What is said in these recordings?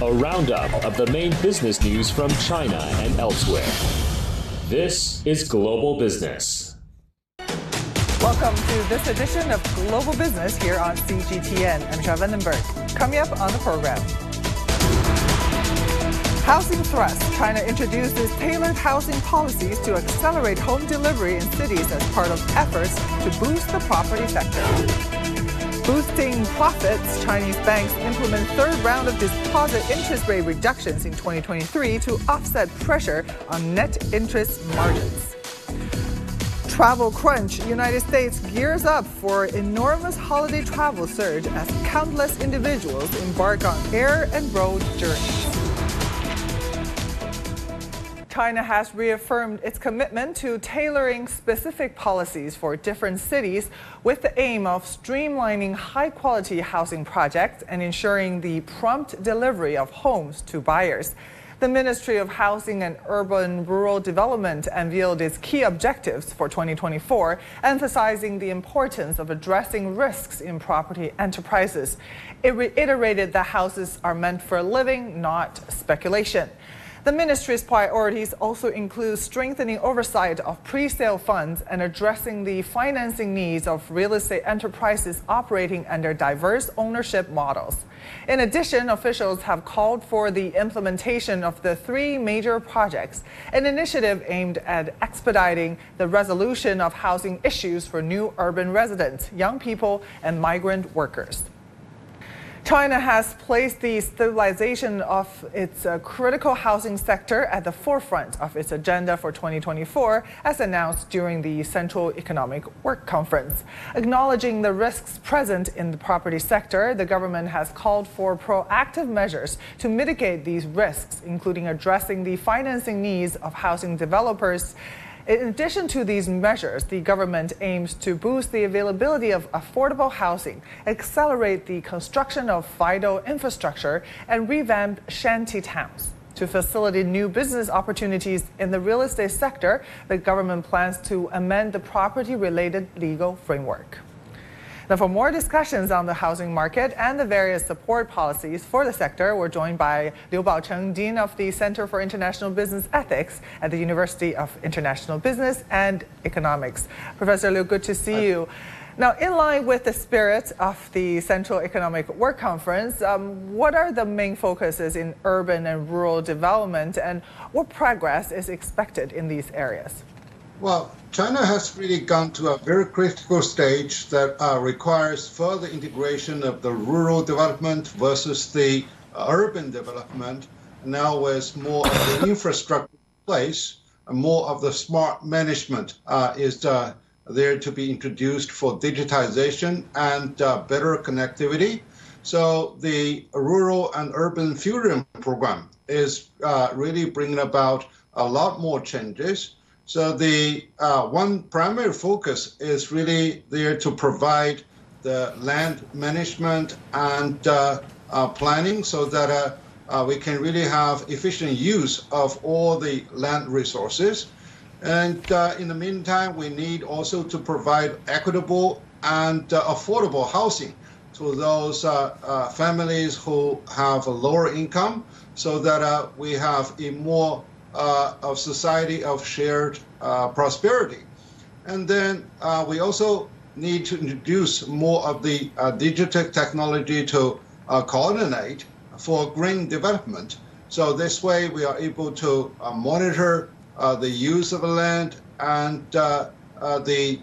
a roundup of the main business news from China and elsewhere. This is Global Business. Welcome to this edition of Global Business here on CGTN. I'm Xiao Vandenberg. Coming up on the program. Housing thrust. China introduces tailored housing policies to accelerate home delivery in cities as part of efforts to boost the property sector. Boosting profits, Chinese banks implement third round of deposit interest rate reductions in 2023 to offset pressure on net interest margins. Travel crunch. United States gears up for enormous holiday travel surge as countless individuals embark on air and road journeys. China has reaffirmed its commitment to tailoring specific policies for different cities with the aim of streamlining high quality housing projects and ensuring the prompt delivery of homes to buyers. The Ministry of Housing and Urban Rural Development unveiled its key objectives for 2024, emphasizing the importance of addressing risks in property enterprises. It reiterated that houses are meant for living, not speculation. The ministry's priorities also include strengthening oversight of pre-sale funds and addressing the financing needs of real estate enterprises operating under diverse ownership models. In addition, officials have called for the implementation of the three major projects, an initiative aimed at expediting the resolution of housing issues for new urban residents, young people, and migrant workers. China has placed the stabilization of its uh, critical housing sector at the forefront of its agenda for 2024, as announced during the Central Economic Work Conference. Acknowledging the risks present in the property sector, the government has called for proactive measures to mitigate these risks, including addressing the financing needs of housing developers in addition to these measures, the government aims to boost the availability of affordable housing, accelerate the construction of vital infrastructure, and revamp shanty towns. To facilitate new business opportunities in the real estate sector, the government plans to amend the property related legal framework. Now, for more discussions on the housing market and the various support policies for the sector, we're joined by Liu Baocheng, Dean of the Center for International Business Ethics at the University of International Business and Economics. Professor Liu, good to see you. Now, in line with the spirit of the Central Economic Work Conference, um, what are the main focuses in urban and rural development, and what progress is expected in these areas? Well, China has really gone to a very critical stage that uh, requires further integration of the rural development versus the urban development. Now, with more of the infrastructure in place, and more of the smart management uh, is uh, there to be introduced for digitization and uh, better connectivity. So, the rural and urban fusion program is uh, really bringing about a lot more changes. So the uh, one primary focus is really there to provide the land management and uh, uh, planning so that uh, uh, we can really have efficient use of all the land resources. And uh, in the meantime, we need also to provide equitable and affordable housing to those families who have a lower income so that we have a more uh, of society of shared uh, prosperity. And then uh, we also need to introduce more of the uh, digital technology to uh, coordinate for green development. So this way we are able to uh, monitor the use of the land and the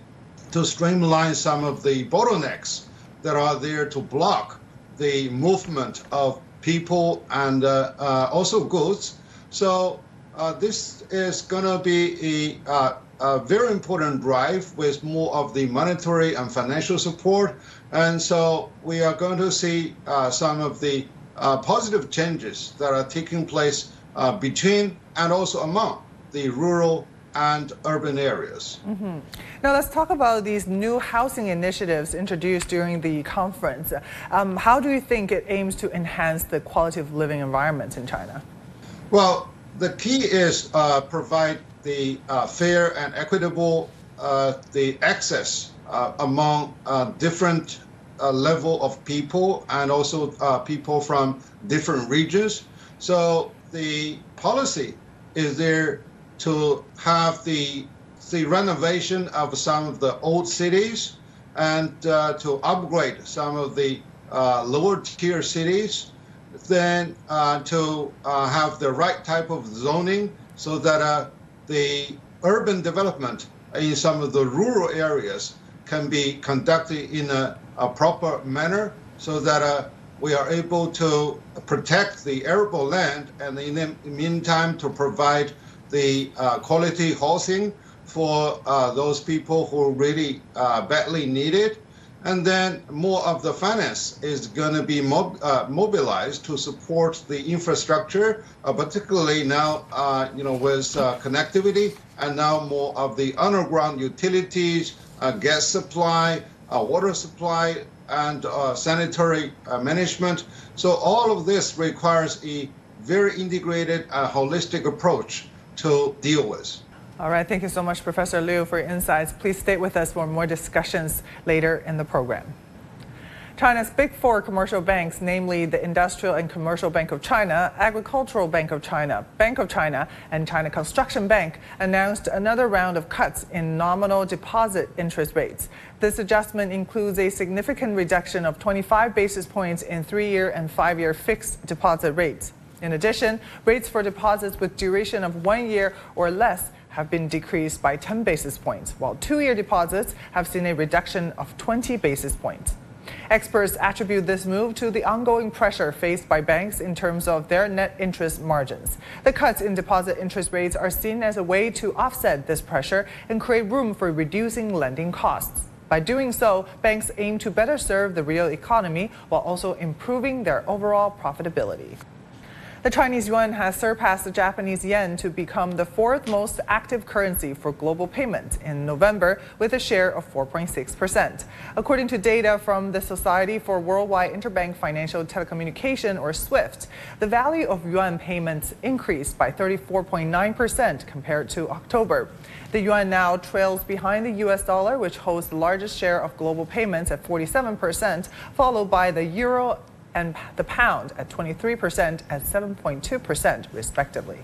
to streamline some of the bottlenecks that are there to block the movement of people and also goods. So uh, this is going to be a, uh, a, very important drive with more of the monetary and financial support. And so we are going to see uh, some of the uh, positive changes that are taking place uh, between and also among the rural and urban areas. Mm-hmm. Now, let's talk about these new housing initiatives introduced during the conference. Um, how do you think it aims to enhance the quality of living environment in China? Well, the key is uh, provide the uh, fair and equitable uh, the access uh, among uh, different level of people and also people from different regions. So the policy is there to have the the renovation of some of the old cities and to upgrade some of the lower tier cities, then uh, to uh, have the right type of zoning so that uh, the urban development in some of the rural areas can be conducted in a, a proper manner so that uh, we are able to protect the arable land and in the meantime to provide the uh, quality housing for uh, those people who really badly need it. And then more of the finance is going to be mob- uh, mobilized to support the infrastructure, uh, particularly now, uh, you know, with uh, connectivity and now more of the underground utilities, gas supply, water supply, and sanitary management. So all of this requires a very integrated, holistic approach to deal with. All right, thank you so much, Professor Liu, for your insights. Please stay with us for more discussions later in the program. China's big four commercial banks, namely the Industrial and Commercial Bank of China, Agricultural Bank of China, Bank of China, and China Construction Bank, announced another round of cuts in nominal deposit interest rates. This adjustment includes a significant reduction of 25 basis points in three year and five year fixed deposit rates. In addition, rates for deposits with duration of one year or less have been decreased by 10 basis points, while two year deposits have seen a reduction of 20 basis points. Experts attribute this move to the ongoing pressure faced by banks in terms of their net interest margins. The cuts in deposit interest rates are seen as a way to offset this pressure and create room for reducing lending costs. By doing so, banks aim to better serve the real economy while also improving their overall profitability. The Chinese yuan has surpassed the Japanese yen to become the fourth most active currency for global payment in November with a share of 4.6%. According to data from the Society for Worldwide Interbank Financial Telecommunication or SWIFT, the value of yuan payments increased by 34.9% compared to October. The yuan now trails behind the US dollar, which holds the largest share of global payments at 47%, followed by the euro and the pound at 23% and 7.2%, respectively.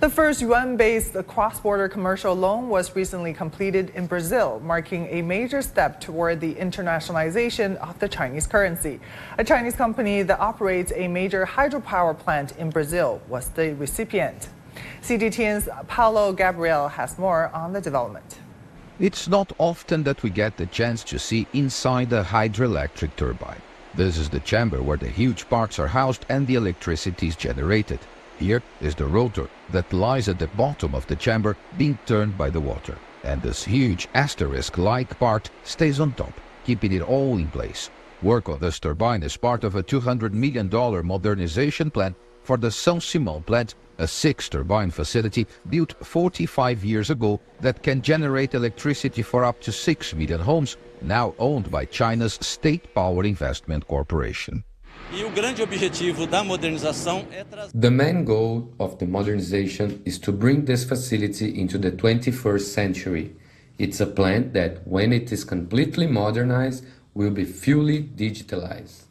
The first yuan based cross border commercial loan was recently completed in Brazil, marking a major step toward the internationalization of the Chinese currency. A Chinese company that operates a major hydropower plant in Brazil was the recipient. CGTN's Paulo Cabral has more on the development. It's not often that we get the chance to see inside a hydroelectric turbine. This is the chamber where the huge parts are housed and the electricity is generated. Here is the rotor that lies at the bottom of the chamber being turned by the water. And this huge asterisk-like part stays on top, keeping it all in place. Work on this turbine is part of a $200 million modernization plan for the São Simão plant, a six-turbine facility built 45 years ago that can generate electricity for up to 6 million homes now owned by China's State Power Investment Corporation. The main goal of the modernization is to bring this facility into the 21st century. It's a plant that, when it is completely modernized, will be fully digitalized.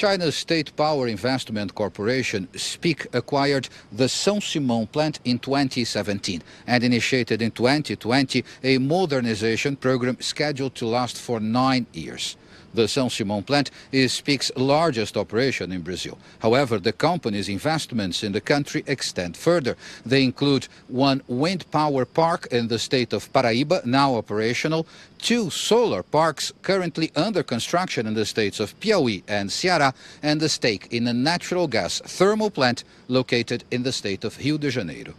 China's State Power Investment Corporation, SPIC, acquired the São Simão plant in 2017 and initiated in 2020 a modernization program scheduled to last for nine years. The São Simão plant is SPIC's largest operation in Brazil. However, the company's investments in the country extend further. They include one wind power park in the state of Paraíba, now operational, two solar parks currently under construction in the states of Piauí and Ceará, and a stake in a natural gas thermal plant located in the state of Rio de Janeiro.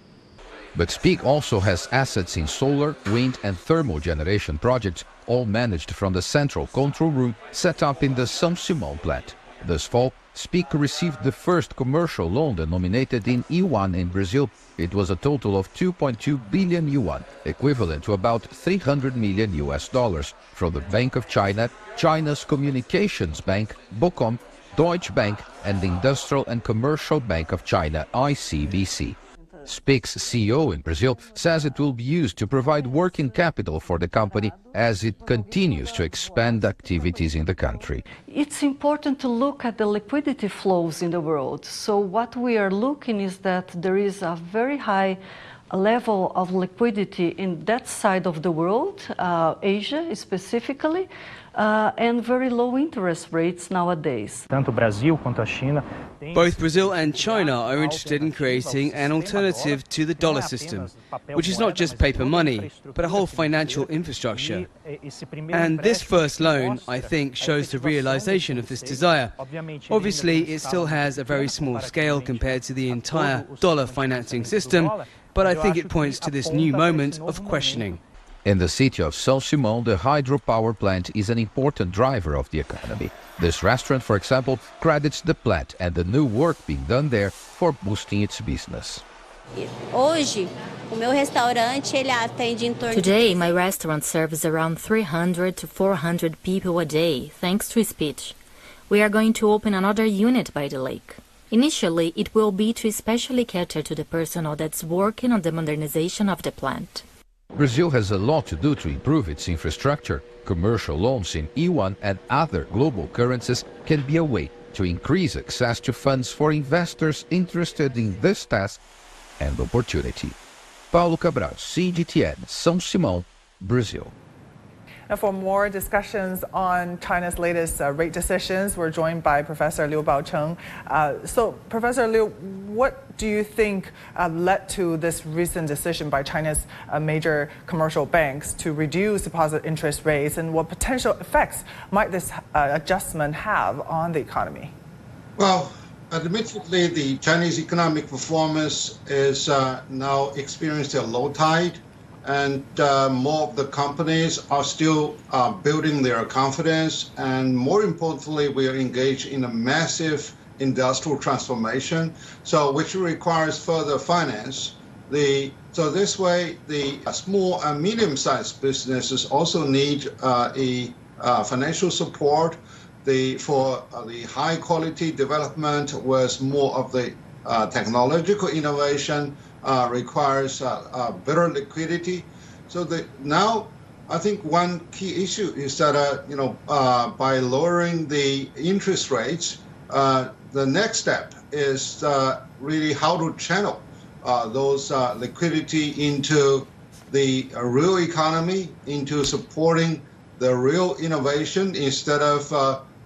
But SPIC also has assets in solar, wind and thermal generation projects, all managed from the central control room set up in the São Simão plant. This fall, SPIC received the first commercial loan denominated in yuan in Brazil. It was a total of 2.2 billion yuan, equivalent to about 300 million US dollars, from the Bank of China, China's Communications Bank, BOCOM, Deutsche Bank, and the Industrial and Commercial Bank of China, ICBC. SPIC's CEO in Brazil says it will be used to provide working capital for the company as it continues to expand activities in the country. It's important to look at the liquidity flows in the world. So what we are looking is that there is a very high level of liquidity in that side of the world, uh, Asia specifically, uh, and very low interest rates nowadays. Tanto Brasil quanto a China. Both Brazil and China are interested in creating an alternative to the dollar system, which is not just paper money, but a whole financial infrastructure. And this first loan, I think, shows the realization of this desire. Obviously, it still has a very small scale compared to the entire dollar financing system, but I think it points to this new moment of questioning. In the city of São Simão, the hydropower plant is an important driver of the economy. This restaurant, for example, credits the plant and the new work being done there for boosting its business. Today, my restaurant serves around 300 to 400 people a day, thanks to SPIC. We are going to open another unit by the lake. Initially, it will be to especially cater to the personnel that's working on the modernization of the plant. Brazil has a lot to do to improve its infrastructure. Commercial loans in yuan and other global currencies can be a way to increase access to funds for investors interested in this task and opportunity. Paulo Cabral, CGTN, São Simão, Brazil. And for more discussions on China's latest uh, rate decisions, we're joined by Professor Liu Baocheng. Uh, so, Professor Liu, what do you think uh, led to this recent decision by China's uh, major commercial banks to reduce deposit interest rates, and what potential effects might this uh, adjustment have on the economy? Well, admittedly, the Chinese economic performance is uh, now experiencing a low tide and uh, more of the companies are still uh, building their confidence. And more importantly, we are engaged in a massive industrial transformation, so which requires further finance. The so this way, the small and medium-sized businesses also need uh, a uh, financial support. The for uh, the high-quality development with more of the uh, technological innovation uh, requires uh, uh, better liquidity. So the, now I think one key issue is that uh, you know uh, by lowering the interest rates, uh, the next step is really how to channel those liquidity into the real economy, into supporting the real innovation instead of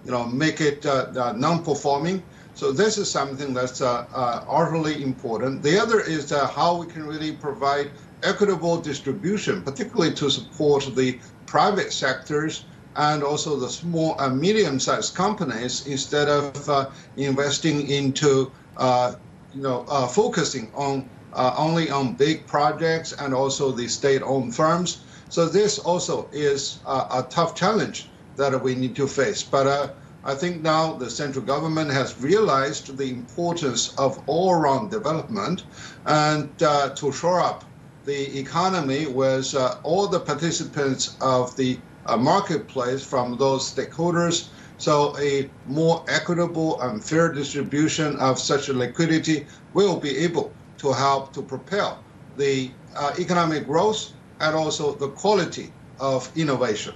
you know make it non-performing. So this is something that's uh, uh, utterly important. The other is uh, how we can really provide equitable distribution, particularly to support the private sectors and also the small and medium-sized companies instead of uh, investing into, uh, you know, uh, focusing on only on big projects and also the state-owned firms. So this also is a tough challenge that we need to face. But I think now the central government has realized the importance of all round development and uh, to shore up the economy with uh, all the participants of the uh, marketplace from those stakeholders. So a more equitable and fair distribution of such liquidity will be able to help to propel the uh, economic growth and also the quality of innovation.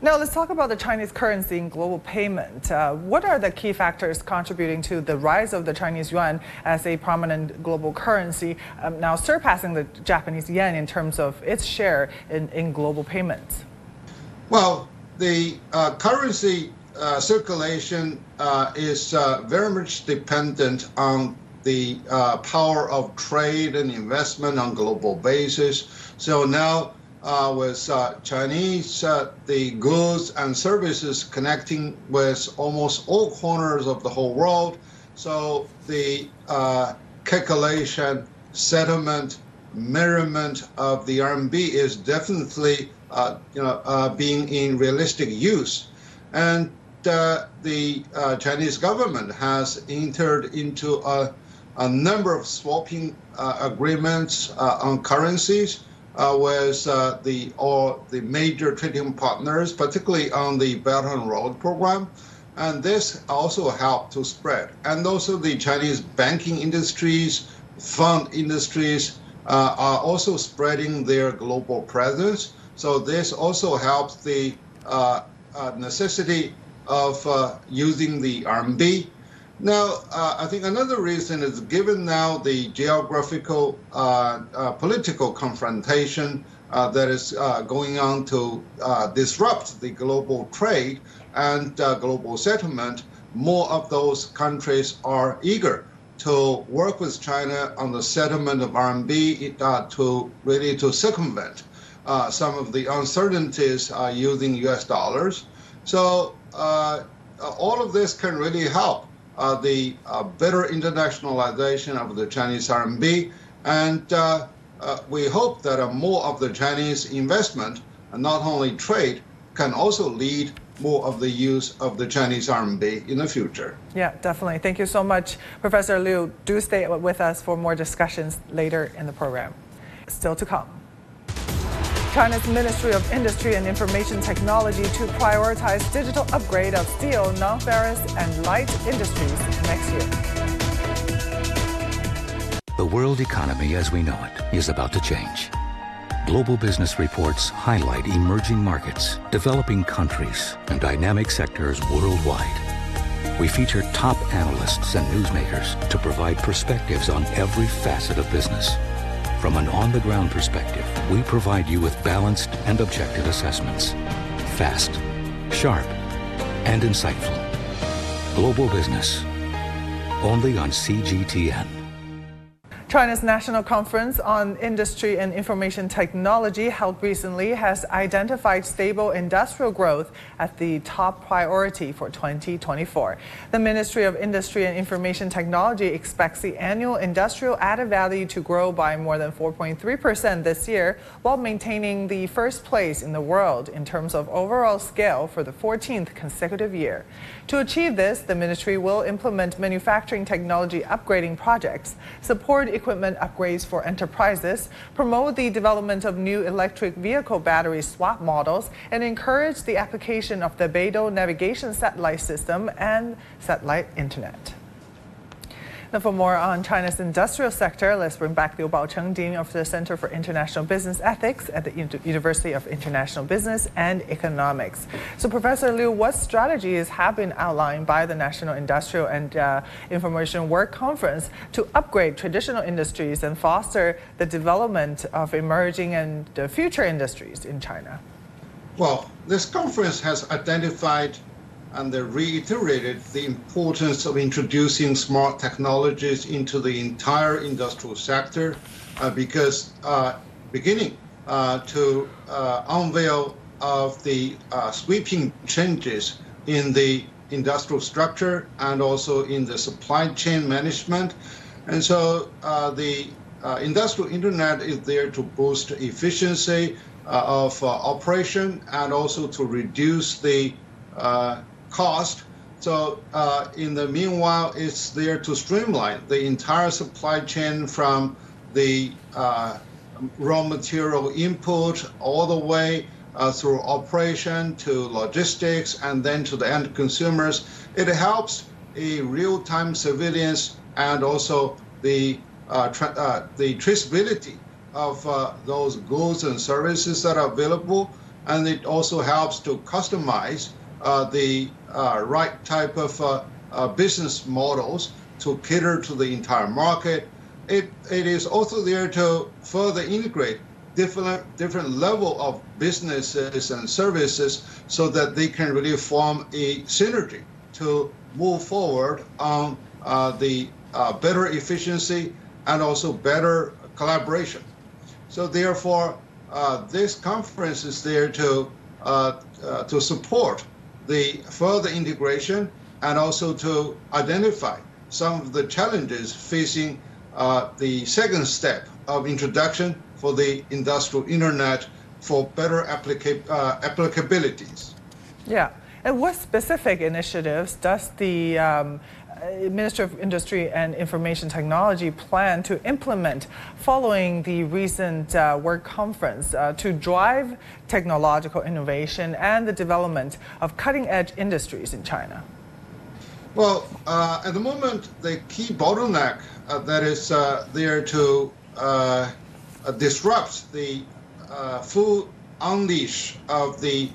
Now let's talk about the Chinese currency in global payment. Uh, what are the key factors contributing to the rise of the Chinese yuan as a prominent global currency, um, now surpassing the Japanese yen in terms of its share in, in global payments? Well, the uh, currency uh, circulation uh, is uh, very much dependent on the uh, power of trade and investment on global basis. So now uh, with uh, Chinese, uh, the goods and services connecting with almost all corners of the whole world. So the uh, calculation, settlement, measurement of the RMB is definitely, uh, you know, uh, being in realistic use, and the Chinese government has entered into a, a number of swapping agreements on currencies with uh, the all the major trading partners, particularly on the Belt and Road program. And this also helped to spread. And also the Chinese banking industries fund industries uh, are also spreading their global presence. So this also helps the uh, uh, necessity of uh, using the RMB. Now, uh, I think another reason is given now the geographical uh, political confrontation that is going on to disrupt the global trade and global settlement, more of those countries are eager to work with China on the settlement of RMB uh, to really to circumvent uh, some of the uncertainties uh, using U.S. dollars. So uh, all of this can really help uh, the uh, better internationalization of the Chinese RMB, and we hope that more of the Chinese investment, and not only trade, can also lead more of the use of the Chinese RMB in the future. Yeah, definitely. Thank you so much, Professor Liu. Do stay with us for more discussions later in the program. Still to come. China's Ministry of Industry and Information Technology to prioritize digital upgrade of steel, non-ferrous, and light industries next year. The world economy as we know it is about to change. Global business reports highlight emerging markets, developing countries, and dynamic sectors worldwide. We feature top analysts and newsmakers to provide perspectives on every facet of business. From an on-the-ground perspective, we provide you with balanced and objective assessments. Fast, sharp, and insightful. Global Business. Only on CGTN. China's National Conference on Industry and Information Technology held recently has identified stable industrial growth as the top priority for 2024. The Ministry of Industry and Information Technology expects the annual industrial added value to grow by more than 4.3% this year, while maintaining the first place in the world in terms of overall scale for the 14th consecutive year. To achieve this, the ministry will implement manufacturing technology upgrading projects, support equipment upgrades for enterprises, promote the development of new electric vehicle battery swap models, and encourage the application of the Beidou navigation satellite system and satellite internet. Now, for more on China's industrial sector, let's bring back Liu Baocheng, Dean of the Center for International Business Ethics at the University of International Business and Economics. So, Professor Liu, what strategies have been outlined by the National Industrial and uh, Information Work Conference to upgrade traditional industries and foster the development of emerging and future industries in China? Well, this conference has identified and they reiterated the importance of introducing smart technologies into the entire industrial sector uh, because uh, beginning uh, to uh, unveil of the uh, sweeping changes in the industrial structure and also in the supply chain management. And so uh, the industrial internet is there to boost efficiency of operation and also to reduce the cost. So uh, in the meanwhile, it's there to streamline the entire supply chain from the uh, raw material input all the way uh, through operation to logistics and then to the end consumers. It helps a real-time surveillance and also the uh, tra uh, the traceability of uh, those goods and services that are available, and it also helps to customize the uh, right type of uh, business models to cater to the entire market. It, it is also there to further integrate different different level of businesses and services so that they can really form a synergy to move forward on uh, the uh, better efficiency and also better collaboration. So therefore, uh, this conference is there to to support the further integration and also to identify some of the challenges facing uh, the second step of introduction for the industrial internet for better applica uh, applicabilities. Yeah. And what specific initiatives does the um, Minister of Industry and Information Technology plan to implement following the recent uh, work conference uh, to drive technological innovation and the development of cutting edge industries in China? Well, uh, at the moment, the key bottleneck uh, that is uh, there to uh, uh, disrupt the uh, full unleash of the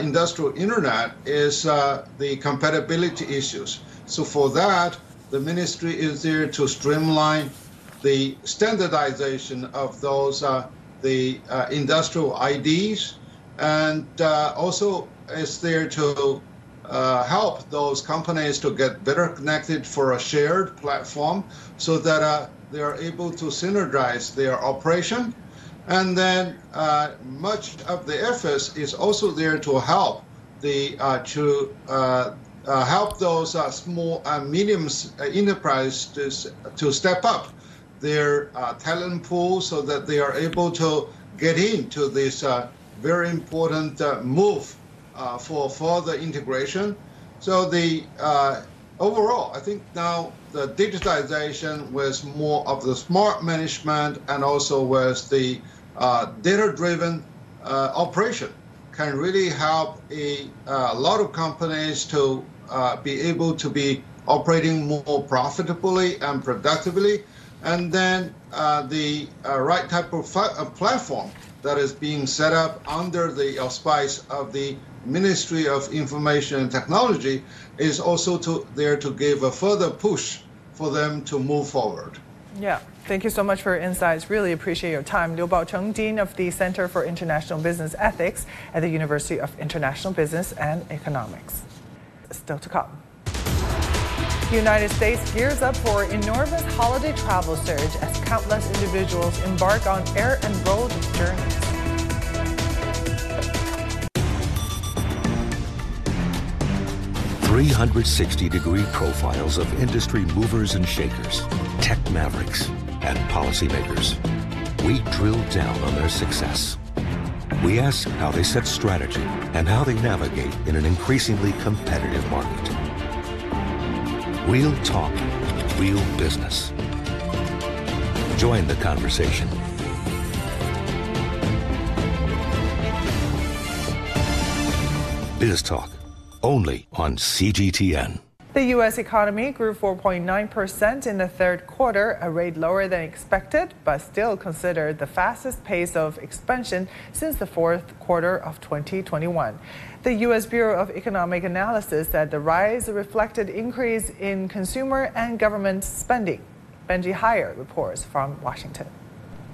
industrial internet is the compatibility issues. So for that, the ministry is there to streamline the standardization of those the industrial IDs, and also is there to uh, help those companies to get better connected for a shared platform so that uh, they are able to synergize their operation. And then uh, much of the efforts is also there to help the uh, to uh, uh, help those small and medium enterprises to, to step up their talent pool so that they are able to get into this very important move uh, for further integration. So the uh, overall, I think now the digitization with more of the smart management and also with the uh, data-driven uh, operation can really help a, a, lot of companies to uh, be able to be operating more profitably and productively. And then uh, the right type of platform that is being set up under the auspice of the Ministry of Information and Technology is also to, there to give a further push for them to move forward. Yeah, thank you so much for your insights. Really appreciate your time. Liu Baocheng, Dean of the Center for International Business Ethics at the University of International Business and Economics. Still to come. The United States gears up for enormous holiday travel surge as countless individuals embark on air and road journeys. 360 degree profiles of industry movers and shakers, tech mavericks, and policymakers. We drill down on their success. We ask how they set strategy and how they navigate in an increasingly competitive market. Real talk, real business. Join the conversation. Biz Talk only on CGTN. The U.S. economy grew 4.9% in the third quarter, a rate lower than expected, but still considered the fastest pace of expansion since the fourth quarter of 2021. The U.S. Bureau of Economic Analysis said the rise reflected increase in consumer and government spending. Benji Heyer reports from Washington.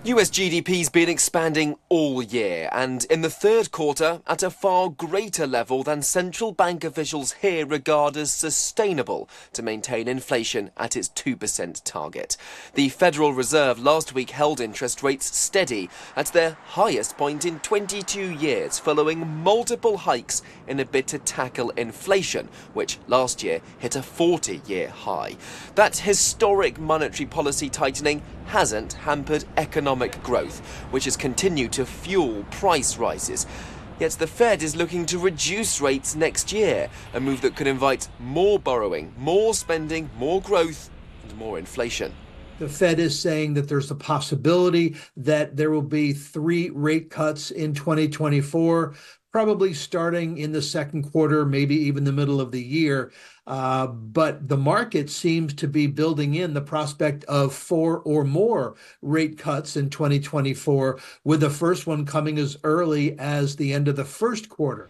US GDP's been expanding all year and in the third quarter at a far greater level than central bank officials here regard as sustainable to maintain inflation at its 2% target. The Federal Reserve last week held interest rates steady at their highest point in 22 years following multiple hikes in a bid to tackle inflation, which last year hit a 40 year high. That historic monetary policy tightening hasn't hampered economic growth, which has continued to fuel price rises. Yet the Fed is looking to reduce rates next year, a move that could invite more borrowing, more spending, more growth, and more inflation. The Fed is saying that there's a possibility that there will be three rate cuts in 2024, probably starting in the second quarter, maybe even the middle of the year. Uh, but the market seems to be building in the prospect of four or more rate cuts in 2024, with the first one coming as early as the end of the first quarter.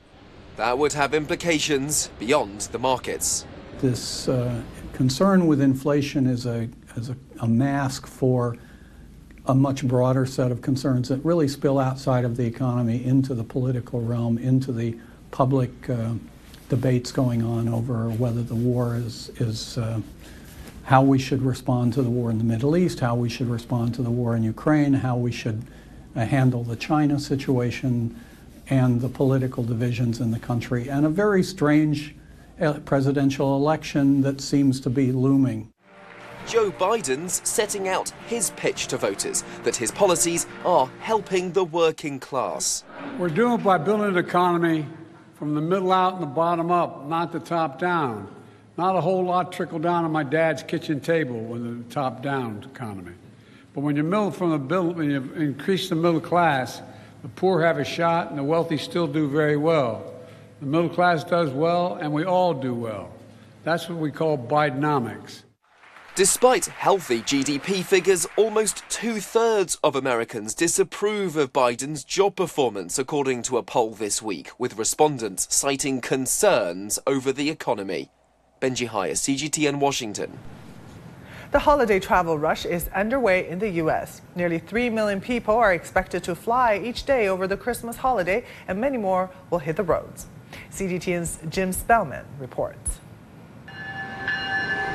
That would have implications beyond the markets. This uh, concern with inflation is a, is a, a mask for a much broader set of concerns that really spill outside of the economy into the political realm, into the public uh, debates going on over whether the war is, is uh, how we should respond to the war in the Middle East, how we should respond to the war in Ukraine, how we should uh, handle the China situation and the political divisions in the country, and a very strange uh, presidential election that seems to be looming. Joe Biden's setting out his pitch to voters that his policies are helping the working class. We're doing it by building an economy from the middle out and the bottom up, not the top down. Not a whole lot trickle down on my dad's kitchen table with the top down economy. But when you build from the middle, when you increase the middle class, the poor have a shot and the wealthy still do very well. The middle class does well and we all do well. That's what we call Bidenomics. Despite healthy GDP figures, almost two thirds of Americans disapprove of Biden's job performance, according to a poll this week, with respondents citing concerns over the economy. Benji Hire, CGTN Washington. The holiday travel rush is underway in the U.S. Nearly 3 million people are expected to fly each day over the Christmas holiday, and many more will hit the roads. CGTN's Jim Spellman reports.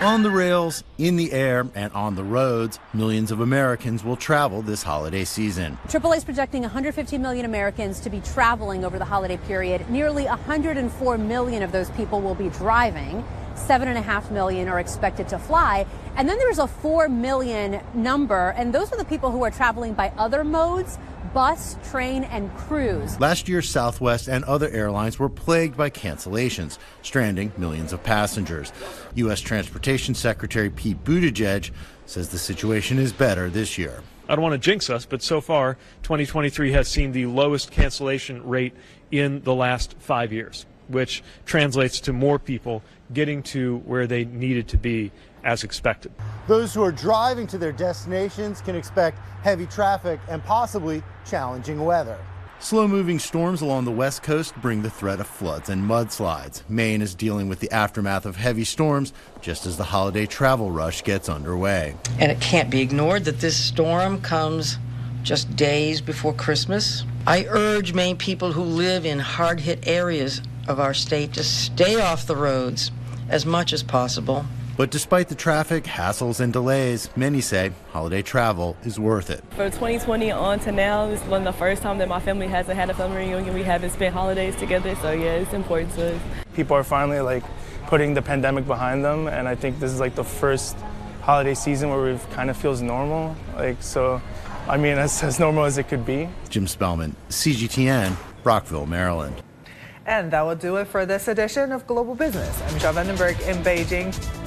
On the rails, in the air, and on the roads, millions of Americans will travel this holiday season. AAA is projecting 150 million Americans to be traveling over the holiday period. Nearly 104 million of those people will be driving. Seven and a half million are expected to fly. And then there's a 4 million number, and those are the people who are traveling by other modes bus, train, and cruise. Last year, Southwest and other airlines were plagued by cancellations, stranding millions of passengers. U.S. Transportation Secretary Pete Buttigieg says the situation is better this year. I don't want to jinx us, but so far, 2023 has seen the lowest cancellation rate in the last five years, which translates to more people getting to where they needed to be as expected. Those who are driving to their destinations can expect heavy traffic and possibly challenging weather. Slow moving storms along the west coast bring the threat of floods and mudslides. Maine is dealing with the aftermath of heavy storms just as the holiday travel rush gets underway. And it can't be ignored that this storm comes just days before Christmas. I urge Maine people who live in hard hit areas of our state to stay off the roads as much as possible. But despite the traffic, hassles, and delays, many say holiday travel is worth it. For 2020 on to now, this is one of the first time that my family hasn't had a family reunion. We haven't spent holidays together, so yeah, it's important to us. People are finally like putting the pandemic behind them, and I think this is like the first holiday season where it kind of feels normal. Like so, I mean, as, as normal as it could be. Jim Spellman, CGTN, Rockville, Maryland. And that will do it for this edition of Global Business. I'm Michelle Vandenberg in Beijing.